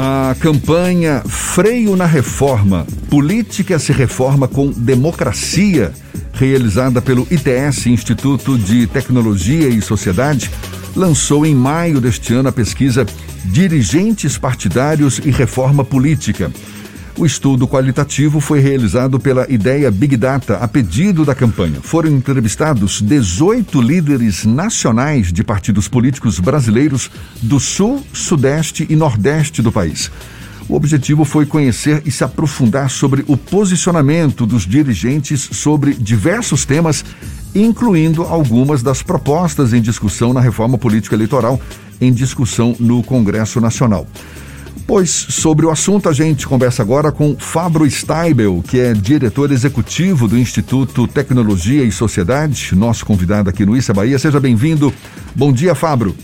A campanha Freio na Reforma, Política se Reforma com Democracia, realizada pelo ITS, Instituto de Tecnologia e Sociedade, lançou em maio deste ano a pesquisa Dirigentes Partidários e Reforma Política. O estudo qualitativo foi realizado pela Ideia Big Data a pedido da campanha. Foram entrevistados 18 líderes nacionais de partidos políticos brasileiros do Sul, Sudeste e Nordeste do país. O objetivo foi conhecer e se aprofundar sobre o posicionamento dos dirigentes sobre diversos temas, incluindo algumas das propostas em discussão na reforma política eleitoral em discussão no Congresso Nacional. Pois sobre o assunto a gente conversa agora com Fabro Steibel, que é diretor executivo do Instituto Tecnologia e Sociedade, nosso convidado aqui no Issa Bahia. Seja bem-vindo. Bom dia, Fabro.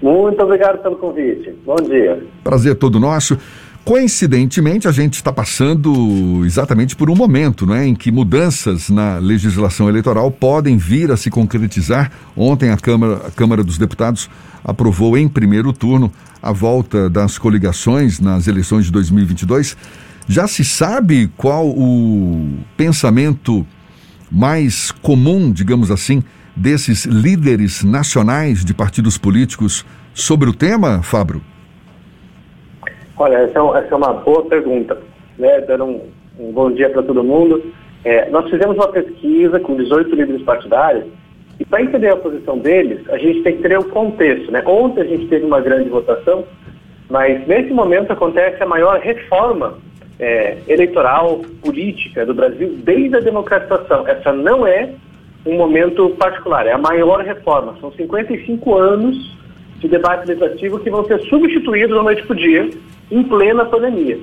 Muito obrigado pelo convite. Bom dia. Prazer todo nosso. Coincidentemente, a gente está passando exatamente por um momento é, em que mudanças na legislação eleitoral podem vir a se concretizar. Ontem, a Câmara, a Câmara dos Deputados aprovou em primeiro turno a volta das coligações nas eleições de 2022. Já se sabe qual o pensamento mais comum, digamos assim, desses líderes nacionais de partidos políticos sobre o tema, Fabro? Olha, essa é, essa é uma boa pergunta. Né? Dando um, um bom dia para todo mundo. É, nós fizemos uma pesquisa com 18 líderes partidários e para entender a posição deles, a gente tem que ter o contexto. Né? Ontem a gente teve uma grande votação, mas nesse momento acontece a maior reforma é, eleitoral, política do Brasil desde a democratização. Essa não é um momento particular, é a maior reforma. São 55 anos de debate legislativo que vão ser substituídos da noite para o dia, em plena pandemia.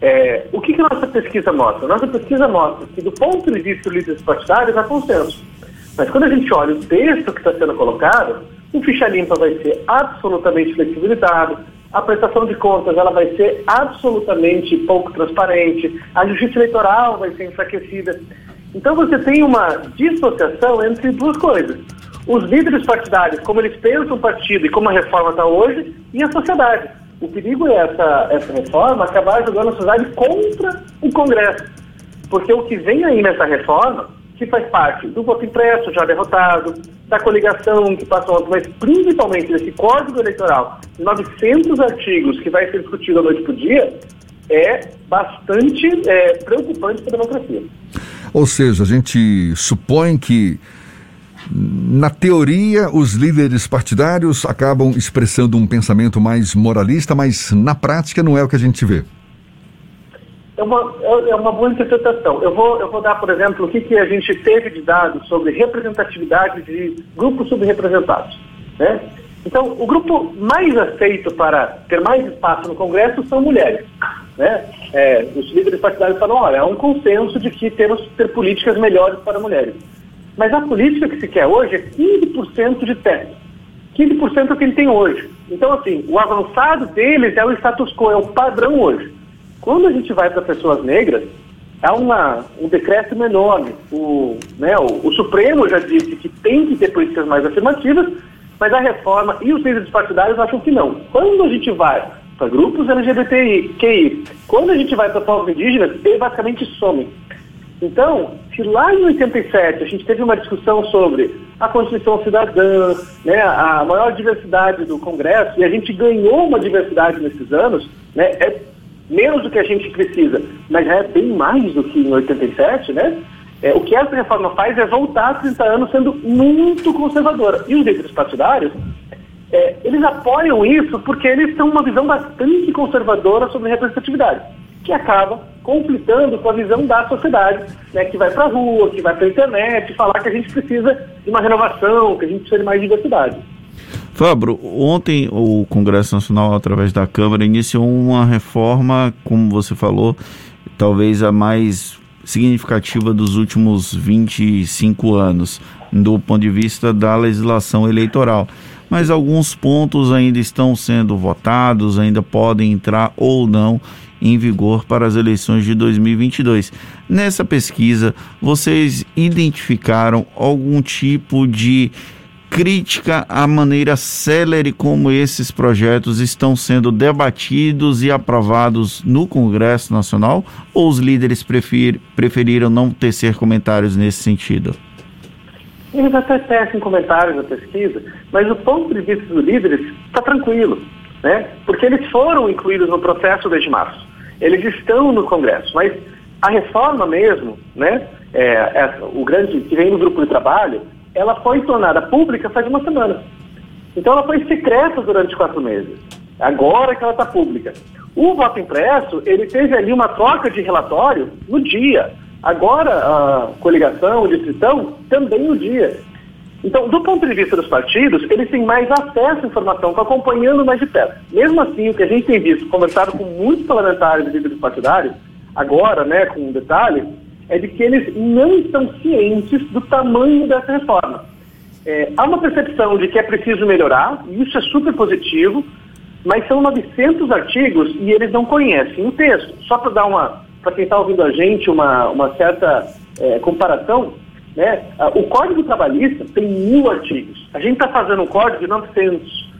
É, o que, que a nossa pesquisa mostra? Nossa pesquisa mostra que, do ponto de vista dos líderes partidários, há consenso. Mas quando a gente olha o texto que está sendo colocado, o ficha limpa vai ser absolutamente flexibilizado, a prestação de contas ela vai ser absolutamente pouco transparente, a justiça eleitoral vai ser enfraquecida. Então você tem uma dissociação entre duas coisas. Os líderes partidários, como eles pensam o partido e como a reforma está hoje, e a sociedade. O perigo é essa, essa reforma acabar jogando a sociedade contra o Congresso. Porque o que vem aí nessa reforma que faz parte do voto impresso já derrotado, da coligação que passou ontem, mas principalmente desse Código Eleitoral, 900 artigos que vai ser discutido à noite por dia, é bastante é, preocupante para a democracia. Ou seja, a gente supõe que, na teoria, os líderes partidários acabam expressando um pensamento mais moralista, mas na prática não é o que a gente vê. É uma, é, é uma boa interpretação. Eu vou, eu vou dar, por exemplo, o que, que a gente teve de dados sobre representatividade de grupos subrepresentados. Né? Então, o grupo mais aceito para ter mais espaço no Congresso são mulheres. Né? É, os líderes partidários falam, olha, há um consenso de que temos que ter políticas melhores para mulheres. Mas a política que se quer hoje é 15% de teto. 15% é o que ele tem hoje. Então, assim, o avançado deles é o status quo, é o padrão hoje. Quando a gente vai para pessoas negras, há uma, um decréscimo enorme. O, né, o, o, Supremo já disse que tem que ter políticas mais afirmativas, mas a reforma e os líderes partidários acham que não. Quando a gente vai para grupos LGBTI, quando a gente vai para povos indígenas, eles basicamente somem. Então, se lá em 87 a gente teve uma discussão sobre a Constituição Cidadã, né, a maior diversidade do Congresso, e a gente ganhou uma diversidade nesses anos, né, é menos do que a gente precisa, mas é bem mais do que em 87, né? É, o que essa reforma faz é voltar 30 anos sendo muito conservadora. E os líderes partidários, é, eles apoiam isso porque eles têm uma visão bastante conservadora sobre representatividade, que acaba conflitando com a visão da sociedade, né, que vai para a rua, que vai para a internet, falar que a gente precisa de uma renovação, que a gente precisa de mais diversidade. Fabro, ontem o Congresso Nacional, através da Câmara, iniciou uma reforma, como você falou, talvez a mais significativa dos últimos 25 anos, do ponto de vista da legislação eleitoral. Mas alguns pontos ainda estão sendo votados, ainda podem entrar ou não em vigor para as eleições de 2022. Nessa pesquisa, vocês identificaram algum tipo de crítica à maneira célere como esses projetos estão sendo debatidos e aprovados no Congresso Nacional? Ou os líderes preferiram não tecer comentários nesse sentido? Eles até tecem comentários na pesquisa, mas o ponto de vista dos líderes está tranquilo, né? porque eles foram incluídos no processo desde março. Eles estão no Congresso, mas a reforma mesmo, né, é, é, o grande que vem no grupo de trabalho, ela foi tornada pública faz uma semana. Então ela foi secreta durante quatro meses. Agora que ela está pública. O voto impresso, ele teve ali uma troca de relatório no dia. Agora a coligação, o distritão, também no dia. Então, do ponto de vista dos partidos, eles têm mais acesso à informação, estão acompanhando mais de perto. Mesmo assim, o que a gente tem visto, conversado com muitos parlamentares e líderes partidários, agora, né, com um detalhe, é de que eles não estão cientes do tamanho dessa reforma. É, há uma percepção de que é preciso melhorar, e isso é super positivo, mas são 900 artigos e eles não conhecem o texto. Só para dar uma, para quem está ouvindo a gente, uma, uma certa é, comparação, né? o Código Trabalhista tem mil artigos. A gente está fazendo um código de 900.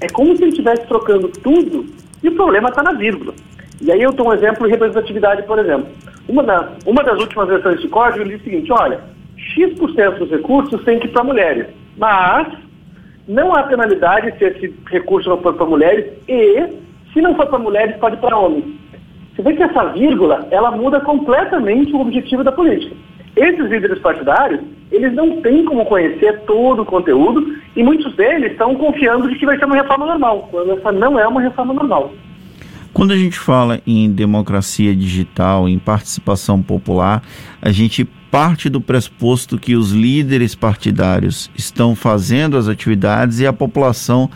É como se ele estivesse trocando tudo e o problema está na vírgula. E aí eu dou um exemplo de representatividade, por exemplo. Uma, da, uma das últimas versões de código diz o seguinte, olha, X% dos recursos tem que ir para mulheres, mas não há penalidade se esse recurso não for para mulheres e, se não for para mulheres, pode ir para homens. Você vê que essa vírgula, ela muda completamente o objetivo da política. Esses líderes partidários, eles não têm como conhecer todo o conteúdo e muitos deles estão confiando de que vai ser uma reforma normal, quando essa não é uma reforma normal. Quando a gente fala em democracia digital, em participação popular, a gente parte do pressuposto que os líderes partidários estão fazendo as atividades e a população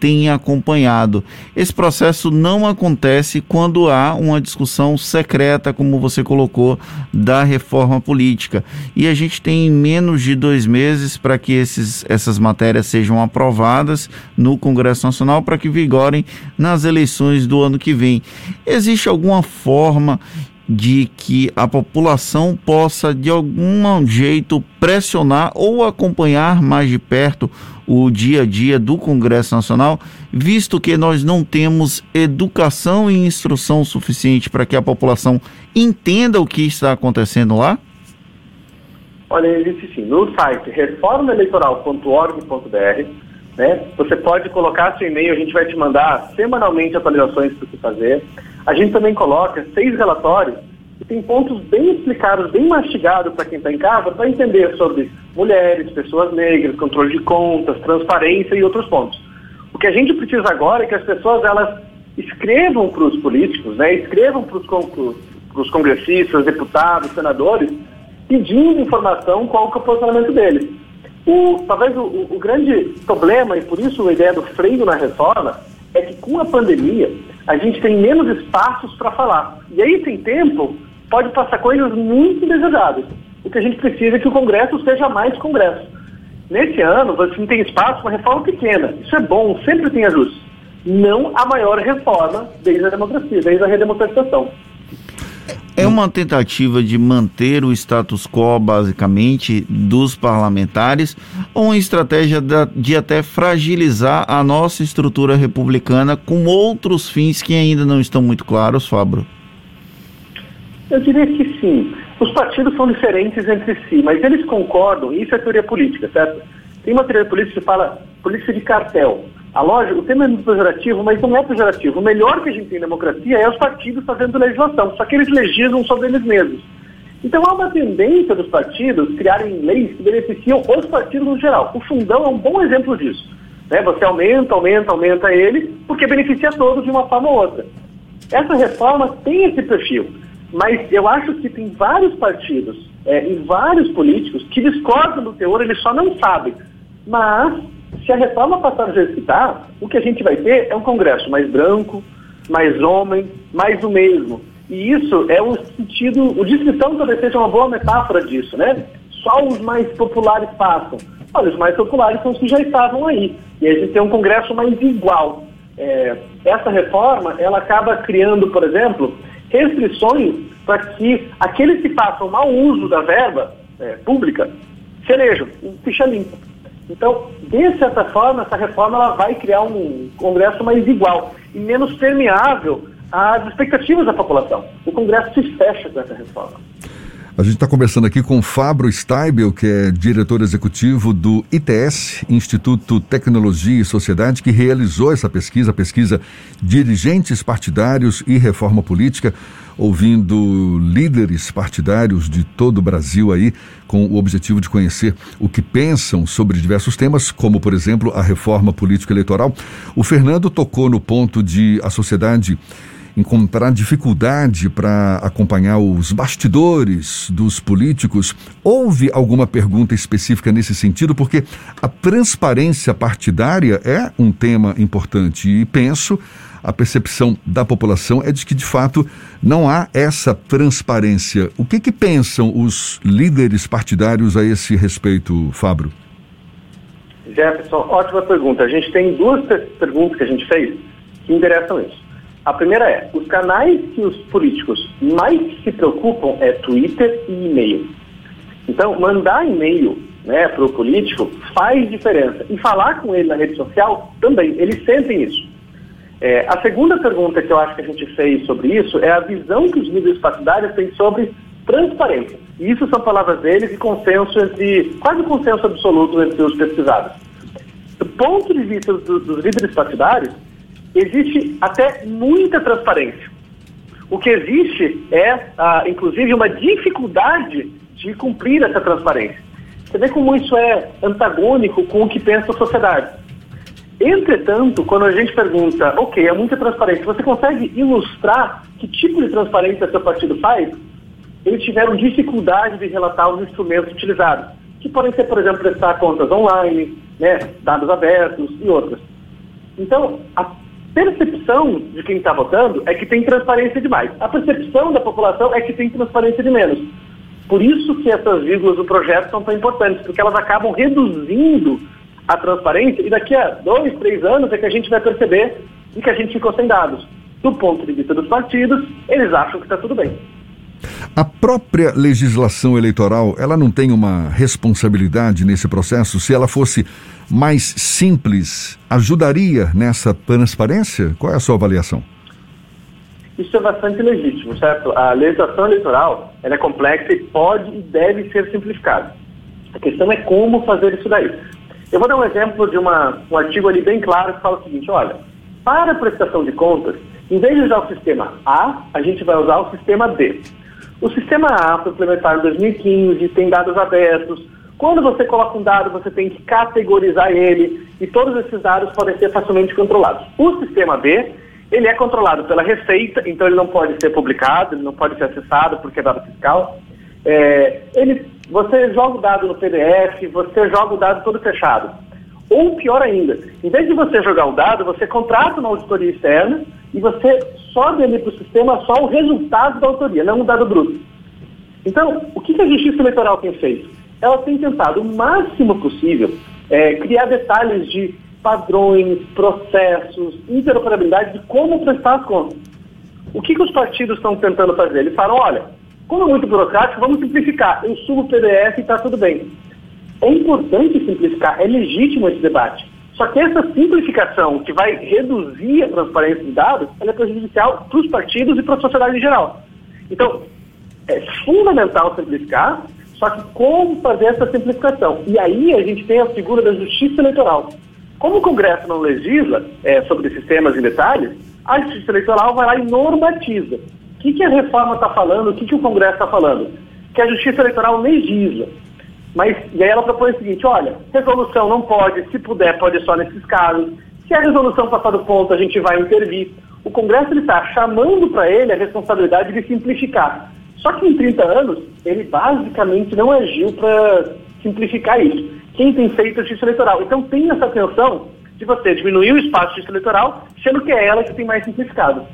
tem acompanhado. Esse processo não acontece quando há uma discussão secreta, como você colocou, da reforma política. E a gente tem menos de dois meses para que esses, essas matérias sejam aprovadas no Congresso Nacional para que vigorem nas eleições do ano que vem. Existe alguma forma de que a população possa de algum jeito pressionar ou acompanhar mais de perto o dia a dia do Congresso Nacional, visto que nós não temos educação e instrução suficiente para que a população entenda o que está acontecendo lá? Olha, existe sim. No site reformaeleitoral.org.br, né, você pode colocar seu e-mail, a gente vai te mandar semanalmente atualizações para o que fazer. A gente também coloca seis relatórios que tem pontos bem explicados, bem mastigados para quem está em casa, para entender sobre mulheres, pessoas negras, controle de contas, transparência e outros pontos. O que a gente precisa agora é que as pessoas elas escrevam para os políticos, né, escrevam para os congressistas, deputados, senadores, pedindo informação qual é o posicionamento deles. O, talvez o, o, grande problema, e por isso a ideia do freio na reforma, é que com a pandemia a gente tem menos espaços para falar. E aí, sem tempo, pode passar coisas muito desejadas. O que a gente precisa é que o Congresso seja mais Congresso. Nesse ano, você tem espaço para reforma pequena. Isso é bom, sempre tem ajustes. Não a maior reforma desde a democracia, desde a redemocratização. É uma tentativa de manter o status quo, basicamente, dos parlamentares, ou uma estratégia de até fragilizar a nossa estrutura republicana com outros fins que ainda não estão muito claros, Fabro? Eu diria que sim. Os partidos são diferentes entre si, mas eles concordam, isso é teoria política, certo? Tem uma teoria política que fala política de cartel. A lógica, o tema é pejorativo, mas não é pejorativo. O melhor que a gente tem em democracia é os partidos fazendo legislação, só que eles legislam sobre eles mesmos. Então há uma tendência dos partidos criarem leis que beneficiam os partidos no geral. O fundão é um bom exemplo disso. Né? Você aumenta, aumenta, aumenta ele, porque beneficia todos de uma forma ou outra. Essa reforma tem esse perfil, mas eu acho que tem vários partidos é, e vários políticos que discordam do teor, eles só não sabem. Mas se a reforma passar do jeito está, o que a gente vai ter é um Congresso mais branco, mais homem, mais o mesmo. E isso é o sentido, o distritão talvez seja uma boa metáfora disso, né? Só os mais populares passam. Olha, os mais populares são os que já estavam aí. E a gente tem um Congresso mais igual. É, essa reforma, ela acaba criando, por exemplo, restrições para que aqueles que façam mau uso da verba é, pública se elejam, ficha limpa. Então, de certa forma, essa reforma ela vai criar um Congresso mais igual e menos permeável às expectativas da população. O Congresso se fecha com essa reforma. A gente está conversando aqui com Fabro Steibel, que é diretor executivo do ITS, Instituto Tecnologia e Sociedade, que realizou essa pesquisa, a pesquisa Dirigentes Partidários e Reforma Política, ouvindo líderes partidários de todo o Brasil aí, com o objetivo de conhecer o que pensam sobre diversos temas, como, por exemplo, a reforma político-eleitoral. O Fernando tocou no ponto de a sociedade encontrar dificuldade para acompanhar os bastidores dos políticos. Houve alguma pergunta específica nesse sentido? Porque a transparência partidária é um tema importante e penso a percepção da população é de que de fato não há essa transparência. O que, que pensam os líderes partidários a esse respeito, Fabro? Jefferson, ótima pergunta. A gente tem duas perguntas que a gente fez que endereçam isso. A primeira é, os canais que os políticos mais se preocupam é Twitter e e-mail. Então, mandar e-mail né, para o político faz diferença. E falar com ele na rede social também. Eles sentem isso. É, a segunda pergunta que eu acho que a gente fez sobre isso é a visão que os líderes partidários têm sobre transparência. E isso são palavras deles e consenso entre, quase consenso absoluto entre os pesquisados. Do ponto de vista do, dos líderes partidários, existe até muita transparência. O que existe é, ah, inclusive, uma dificuldade de cumprir essa transparência. Você vê como isso é antagônico com o que pensa a sociedade. Entretanto, quando a gente pergunta, ok, é muita transparência, você consegue ilustrar que tipo de transparência seu partido faz? Eles tiveram dificuldade de relatar os instrumentos utilizados, que podem ser, por exemplo, prestar contas online, né, dados abertos e outras. Então, a percepção de quem está votando é que tem transparência demais. A percepção da população é que tem transparência de menos. Por isso que essas vírgulas do projeto são tão importantes, porque elas acabam reduzindo a transparência e daqui a dois, três anos é que a gente vai perceber que a gente ficou sem dados. Do ponto de vista dos partidos, eles acham que está tudo bem. A própria legislação eleitoral, ela não tem uma responsabilidade nesse processo? Se ela fosse mais simples, ajudaria nessa transparência? Qual é a sua avaliação? Isso é bastante legítimo, certo? A legislação eleitoral ela é complexa e pode e deve ser simplificada. A questão é como fazer isso daí. Eu vou dar um exemplo de uma, um artigo ali bem claro que fala o seguinte, olha, para a prestação de contas, em vez de usar o sistema A, a gente vai usar o sistema B. O sistema A foi implementado em 2015, tem dados abertos. Quando você coloca um dado, você tem que categorizar ele e todos esses dados podem ser facilmente controlados. O sistema B, ele é controlado pela Receita, então ele não pode ser publicado, ele não pode ser acessado porque é dado fiscal. É, ele, você joga o dado no PDF, você joga o dado todo fechado. Ou pior ainda, em vez de você jogar o dado, você contrata uma auditoria externa e você sobe ali para o sistema só o resultado da autoria, não o dado bruto. Então, o que a Justiça Eleitoral tem feito? Ela tem tentado o máximo possível é, criar detalhes de padrões, processos, interoperabilidade de como prestar as contas. O que, que os partidos estão tentando fazer? Eles falam, olha, como é muito burocrático, vamos simplificar. Eu subo o PDF e está tudo bem. É importante simplificar, é legítimo esse debate. Só que essa simplificação, que vai reduzir a transparência de dados, ela é prejudicial para os partidos e para a sociedade em geral. Então, é fundamental simplificar, só que como fazer essa simplificação? E aí a gente tem a figura da justiça eleitoral. Como o Congresso não legisla é, sobre esses temas em detalhes, a justiça eleitoral vai lá e normatiza. O que, que a reforma está falando? O que, que o Congresso está falando? Que a justiça eleitoral legisla. Mas, e aí ela propõe o seguinte, olha, resolução não pode, se puder, pode só nesses casos. Se a resolução passar do ponto, a gente vai intervir. O Congresso está chamando para ele a responsabilidade de simplificar. Só que em 30 anos, ele basicamente não agiu para simplificar isso. Quem tem feito é a justiça eleitoral. Então tem essa tensão de você diminuir o espaço de justiça eleitoral, sendo que é ela que tem mais simplificado.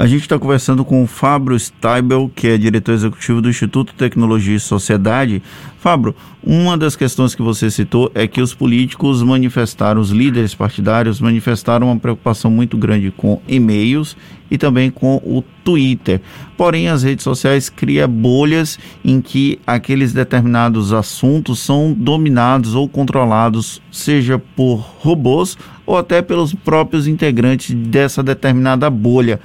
A gente está conversando com o Fábio Steibel, que é diretor executivo do Instituto Tecnologia e Sociedade. Fábio, uma das questões que você citou é que os políticos manifestaram, os líderes partidários manifestaram uma preocupação muito grande com e-mails e também com o Twitter. Porém, as redes sociais criam bolhas em que aqueles determinados assuntos são dominados ou controlados, seja por robôs ou até pelos próprios integrantes dessa determinada bolha.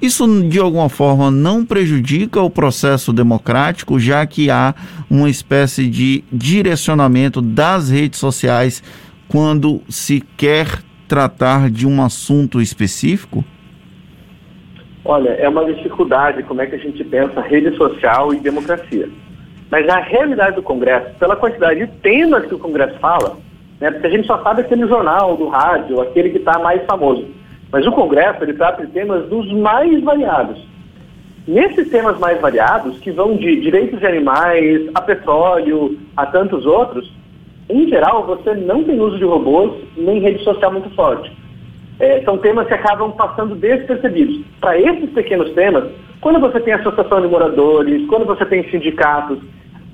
Isso, de alguma forma, não prejudica o processo democrático, já que há uma espécie de direcionamento das redes sociais quando se quer tratar de um assunto específico? Olha, é uma dificuldade como é que a gente pensa rede social e democracia. Mas a realidade do Congresso, pela quantidade de temas que o Congresso fala, né, porque a gente só sabe aquele jornal do rádio, aquele que está mais famoso. Mas o Congresso ele trata de temas dos mais variados. Nesses temas mais variados, que vão de direitos de animais, a petróleo, a tantos outros, em geral você não tem uso de robôs nem rede social muito forte. É, são temas que acabam passando despercebidos. Para esses pequenos temas, quando você tem associação de moradores, quando você tem sindicatos,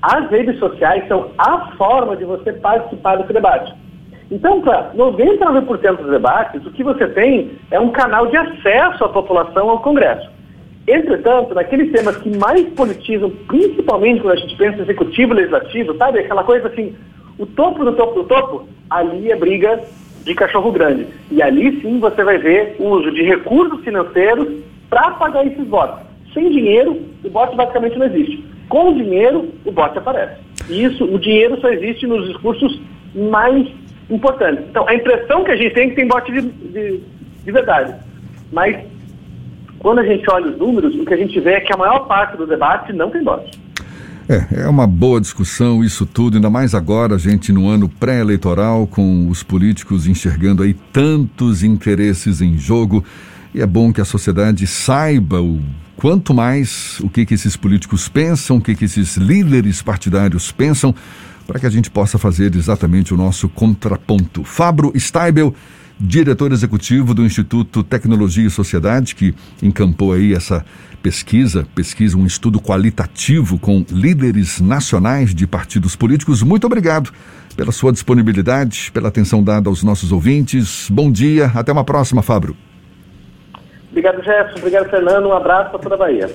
as redes sociais são a forma de você participar desse debate. Então, para 99% dos debates, o que você tem é um canal de acesso à população ao Congresso. Entretanto, naqueles temas que mais politizam, principalmente quando a gente pensa em executivo e legislativo, sabe? Aquela coisa assim, o topo do topo do topo, ali é briga de cachorro grande. E ali sim você vai ver o uso de recursos financeiros para pagar esses votos. Sem dinheiro, o voto basicamente não existe. Com dinheiro, o voto aparece. E isso, o dinheiro só existe nos discursos mais importante. Então, a impressão que a gente tem é que tem bote de, de, de verdade. Mas, quando a gente olha os números, o que a gente vê é que a maior parte do debate não tem bote. É, é uma boa discussão isso tudo, ainda mais agora, gente, no ano pré-eleitoral, com os políticos enxergando aí tantos interesses em jogo. E é bom que a sociedade saiba o quanto mais o que, que esses políticos pensam, o que, que esses líderes partidários pensam, para que a gente possa fazer exatamente o nosso contraponto. Fabro Steibel, diretor executivo do Instituto Tecnologia e Sociedade, que encampou aí essa pesquisa, pesquisa, um estudo qualitativo com líderes nacionais de partidos políticos. Muito obrigado pela sua disponibilidade, pela atenção dada aos nossos ouvintes. Bom dia, até uma próxima, Fabro. Obrigado, Jefferson. Obrigado, Fernando. Um abraço para toda a Bahia.